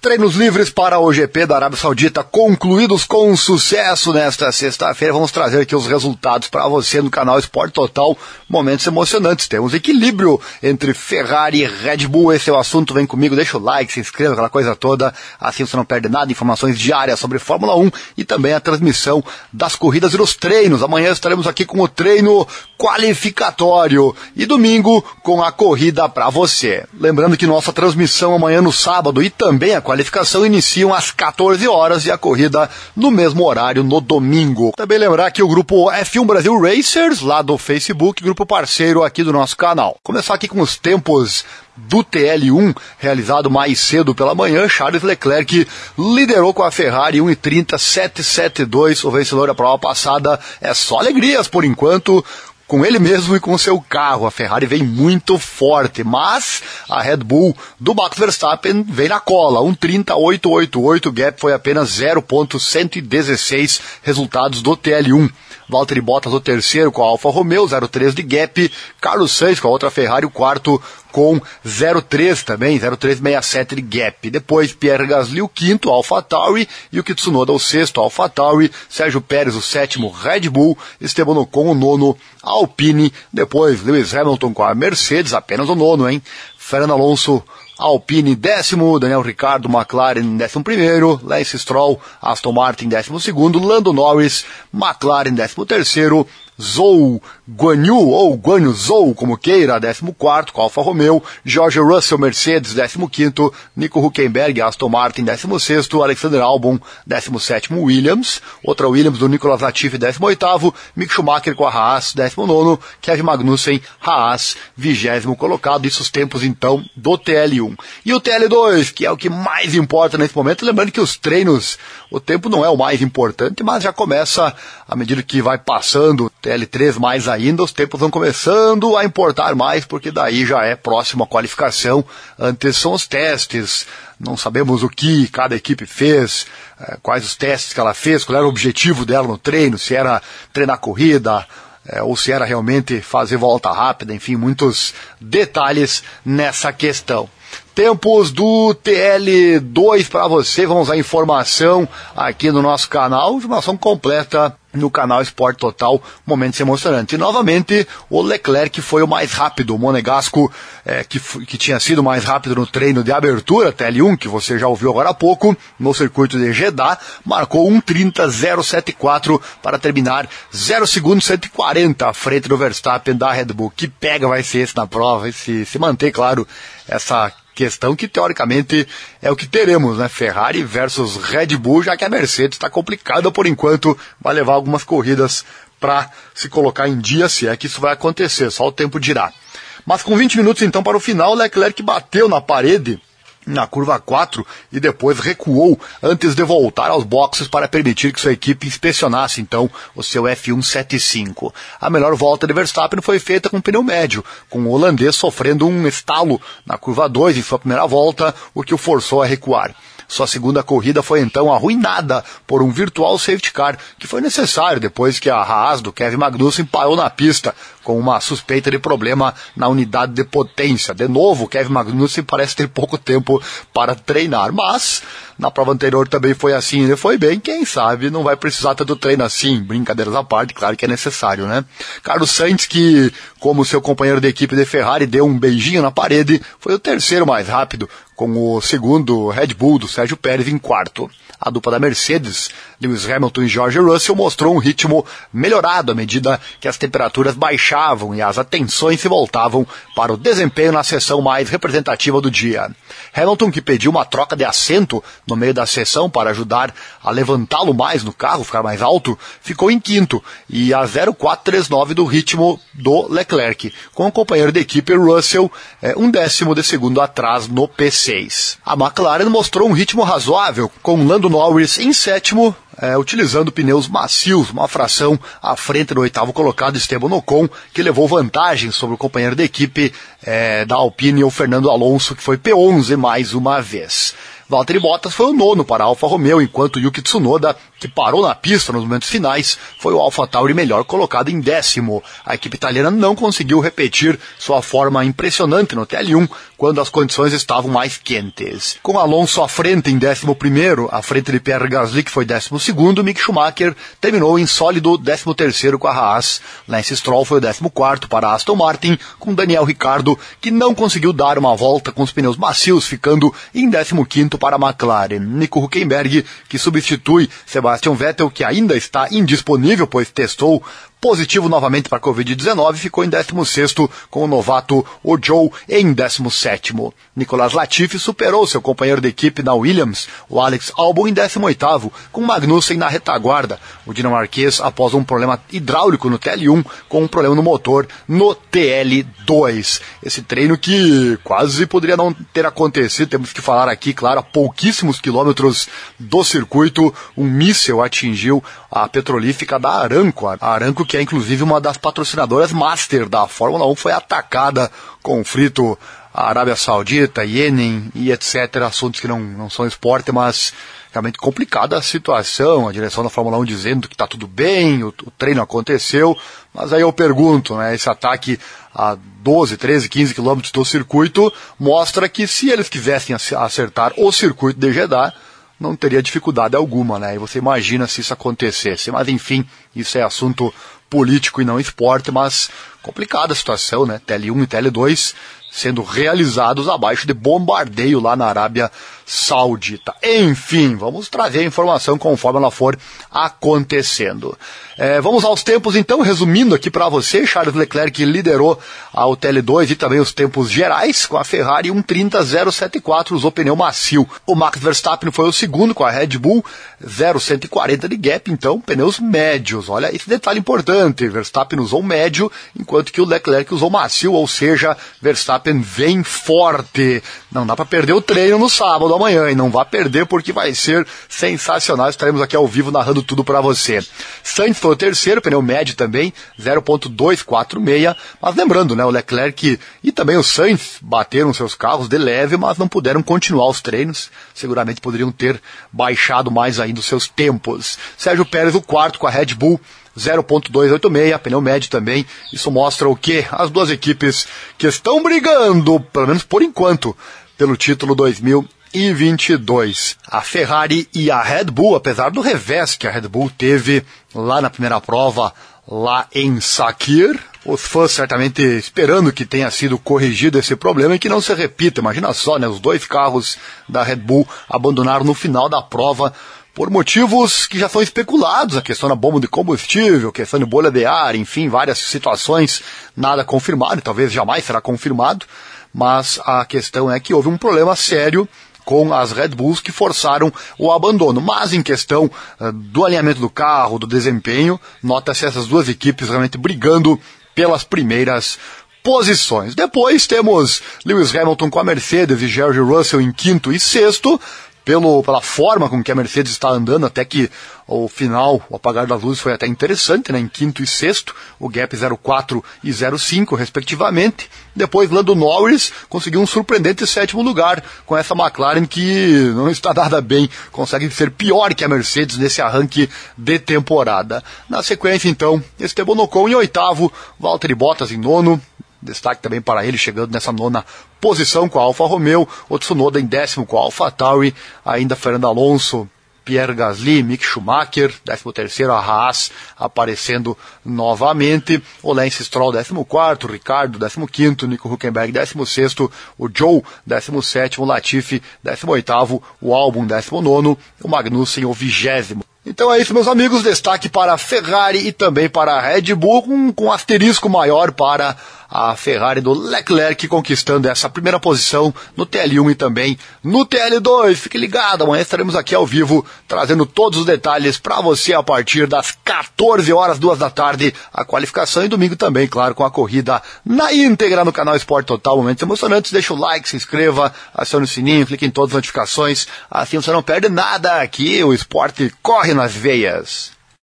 Treinos livres para o GP da Arábia Saudita concluídos com sucesso nesta sexta-feira. Vamos trazer aqui os resultados para você no canal Esporte Total. Momentos emocionantes. Temos equilíbrio entre Ferrari e Red Bull. Esse é o assunto. Vem comigo, deixa o like, se inscreva, aquela coisa toda. Assim você não perde nada. Informações diárias sobre Fórmula 1 e também a transmissão das corridas e dos treinos. Amanhã estaremos aqui com o treino qualificatório e domingo com a corrida para você. Lembrando que nossa transmissão amanhã no sábado e também a qualificação iniciam às 14 horas e a corrida no mesmo horário no domingo. Também lembrar que o grupo F1 Brasil Racers, lá do Facebook, grupo parceiro aqui do nosso canal. Começar aqui com os tempos do TL1, realizado mais cedo pela manhã, Charles Leclerc liderou com a Ferrari 1,30, 772, o vencedor da prova passada. É só alegrias por enquanto com ele mesmo e com seu carro. A Ferrari vem muito forte, mas a Red Bull do Max Verstappen vem na cola. 1.38.88, o gap foi apenas 0.116 resultados do TL1. Valtteri Bottas o terceiro com a Alfa Romeo, 0.3 de gap. Carlos Sainz com a outra Ferrari, o quarto com 0,3 também, 0,367 de gap. Depois Pierre Gasly o quinto, Alpha Tauri, e o Kitsunoda o sexto, Alpha Tauri, Sérgio Pérez o sétimo, Red Bull, Esteban Ocon o nono, Alpine, depois Lewis Hamilton com a Mercedes, apenas o nono, hein? Fernando Alonso Alpine décimo, Daniel Ricardo, McLaren décimo primeiro, Lance Stroll, Aston Martin décimo segundo, Lando Norris, McLaren décimo terceiro, Zou Guanyu, ou Guanyu Zou, como queira, 14 com Alfa Romeo, George Russell Mercedes, 15 Nico Huckenberg, Aston Martin, 16 Alexander Albon, 17 Williams, outra Williams do Nicolas Latifi, 18 Mick Schumacher com a Haas, 19 Kevin Magnussen, Haas, 20 colocado, isso os tempos então do TL1. E o TL2, que é o que mais importa nesse momento, lembrando que os treinos, o tempo não é o mais importante, mas já começa, à medida que vai passando, TL3 mais ainda, os tempos vão começando a importar mais, porque daí já é próximo a qualificação. Antes são os testes, não sabemos o que cada equipe fez, eh, quais os testes que ela fez, qual era o objetivo dela no treino, se era treinar corrida, é, ou se era realmente fazer volta rápida, enfim, muitos detalhes nessa questão. Tempos do TL2 para você, vamos à informação aqui no nosso canal, informação completa no canal Esporte Total, momentos emocionantes. E novamente, o Leclerc foi o mais rápido, o Monegasco, é, que, que tinha sido mais rápido no treino de abertura, TL1, que você já ouviu agora há pouco, no circuito de Jeddah, marcou 1.30.074 para terminar 0 segundos 140 à frente do Verstappen da Red Bull. Que pega vai ser esse na prova, e se, se manter, claro, essa questão que teoricamente é o que teremos, né? Ferrari versus Red Bull, já que a Mercedes está complicada por enquanto, vai levar algumas corridas para se colocar em dia, se é que isso vai acontecer, só o tempo dirá. Mas com 20 minutos então para o final, Leclerc bateu na parede na curva 4 e depois recuou antes de voltar aos boxes para permitir que sua equipe inspecionasse então o seu F175. A melhor volta de Verstappen foi feita com pneu médio, com o holandês sofrendo um estalo na curva 2 em sua primeira volta, o que o forçou a recuar. Sua segunda corrida foi então arruinada por um virtual safety car, que foi necessário depois que a Haas do Kevin Magnussen parou na pista com uma suspeita de problema na unidade de potência. De novo, Kevin Magnussen parece ter pouco tempo para treinar, mas na prova anterior também foi assim, ele foi bem, quem sabe não vai precisar tanto treino assim, brincadeiras à parte, claro que é necessário, né? Carlos Sainz, que como seu companheiro de equipe de Ferrari deu um beijinho na parede, foi o terceiro mais rápido, com o segundo Red Bull do Sérgio Pérez em quarto. A dupla da Mercedes, Lewis Hamilton e George Russell, mostrou um ritmo melhorado à medida que as temperaturas baixavam e as atenções se voltavam para o desempenho na sessão mais representativa do dia. Hamilton, que pediu uma troca de assento no meio da sessão para ajudar a levantá-lo mais no carro, ficar mais alto, ficou em quinto e a 0,439 do ritmo do Leclerc, com o companheiro de equipe Russell é, um décimo de segundo atrás no P6. A McLaren mostrou um ritmo razoável, com Lando Norris em sétimo, é, utilizando pneus macios, uma fração à frente do oitavo colocado Esteban Ocon, que levou vantagem sobre o companheiro de equipe é, da Alpine, o Fernando Alonso, que foi P11 mais uma vez. Valtteri Bottas foi o nono para a Alfa Romeo, enquanto Yuki Tsunoda que parou na pista nos momentos finais, foi o AlphaTauri melhor colocado em décimo. A equipe italiana não conseguiu repetir sua forma impressionante no TL1 quando as condições estavam mais quentes. Com Alonso à frente em décimo primeiro, à frente de Pierre Gasly, que foi décimo segundo, Mick Schumacher terminou em sólido décimo terceiro com a Haas. Lance Stroll foi o décimo quarto para Aston Martin, com Daniel Ricciardo, que não conseguiu dar uma volta com os pneus macios, ficando em décimo quinto para a McLaren. Nico Huckenberg, que substitui Sebastian Vettel, que ainda está indisponível, pois testou positivo novamente para a Covid-19, ficou em 16 com o novato Ojo em 17 Nicolas Latifi superou seu companheiro de equipe na Williams, o Alex Albon, em 18 com Magnussen na retaguarda. O dinamarquês após um problema hidráulico no TL1, com um problema no motor no TL2. Esse treino que quase poderia não ter acontecido, temos que falar aqui, claro, a pouquíssimos quilômetros do circuito, um míssil atingiu a petrolífica da Aranco. A Aranco que é inclusive uma das patrocinadoras master da Fórmula 1, foi atacada, conflito a Arábia Saudita, Iêmen e etc. Assuntos que não, não são esporte, mas realmente complicada a situação, a direção da Fórmula 1 dizendo que está tudo bem, o, o, treino aconteceu, mas aí eu pergunto, né, esse ataque a 12, 13, 15 quilômetros do circuito mostra que se eles quisessem acertar o circuito de Jeddah, não teria dificuldade alguma, né? E você imagina se isso acontecesse. Mas enfim, isso é assunto político e não esporte, mas complicada a situação, né? TL1 e TL2 sendo realizados abaixo de bombardeio lá na Arábia Saudita. Enfim, vamos trazer a informação conforme ela for acontecendo. É, vamos aos tempos então, resumindo aqui para você, Charles Leclerc liderou ao TL2 e também os tempos gerais com a Ferrari 1.30.074, usou pneu macio. O Max Verstappen foi o segundo com a Red Bull 0.140 de gap, então pneus médios. Olha esse detalhe importante, Verstappen usou médio, enquanto que o Leclerc usou macio, ou seja, Verstappen vem forte. Não dá para perder o treino no sábado amanhã e não vá perder porque vai ser sensacional. Estaremos aqui ao vivo narrando tudo para você. Sainz foi o terceiro, pneu médio também, 0.246. Mas lembrando, né, o Leclerc e também o Sainz bateram seus carros de leve, mas não puderam continuar os treinos. Seguramente poderiam ter baixado mais ainda os seus tempos. Sérgio Pérez, o quarto com a Red Bull, 0.286, pneu médio também. Isso mostra o que? As duas equipes que estão brigando, pelo menos por enquanto, pelo título 2000 e 22. A Ferrari e a Red Bull, apesar do revés que a Red Bull teve lá na primeira prova, lá em Sakir, os fãs certamente esperando que tenha sido corrigido esse problema e que não se repita. Imagina só, né? Os dois carros da Red Bull abandonaram no final da prova por motivos que já são especulados, a questão da bomba de combustível, questão de bolha de ar, enfim, várias situações, nada confirmado, talvez jamais será confirmado, mas a questão é que houve um problema sério com as Red Bulls que forçaram o abandono. Mas em questão uh, do alinhamento do carro, do desempenho, nota-se essas duas equipes realmente brigando pelas primeiras posições. Depois temos Lewis Hamilton com a Mercedes e George Russell em quinto e sexto pelo, pela forma com que a Mercedes está andando, até que o final, o apagar das luzes foi até interessante, né? Em quinto e sexto, o gap 04 e 05, respectivamente. Depois, Lando Norris conseguiu um surpreendente sétimo lugar com essa McLaren que não está nada bem, consegue ser pior que a Mercedes nesse arranque de temporada. Na sequência, então, Esteban Ocon em oitavo, Valtteri Bottas em nono, Destaque também para ele chegando nessa nona posição com a Alfa Romeo, o Tsunoda em décimo com a Alfa Tauri, ainda Fernando Alonso, Pierre Gasly, Mick Schumacher, 13 terceiro a Haas aparecendo novamente, o Lance Stroll 14 Ricardo 15 Nico Huckenberg 16 o Joe 17 o Latifi 18 o Albon 19 o Magnussen o vigésimo. Então é isso, meus amigos. Destaque para a Ferrari e também para a Red Bull, com, com um asterisco maior para a Ferrari do Leclerc conquistando essa primeira posição no TL1 e também no TL2. Fique ligado, amanhã estaremos aqui ao vivo trazendo todos os detalhes para você a partir das 14 horas, 2 da tarde, a qualificação e domingo também, claro, com a corrida na íntegra no canal Esporte Total. Momentos emocionantes. Deixa o like, se inscreva, acione o sininho, clique em todas as notificações. Assim você não perde nada aqui. O esporte corre nas veias.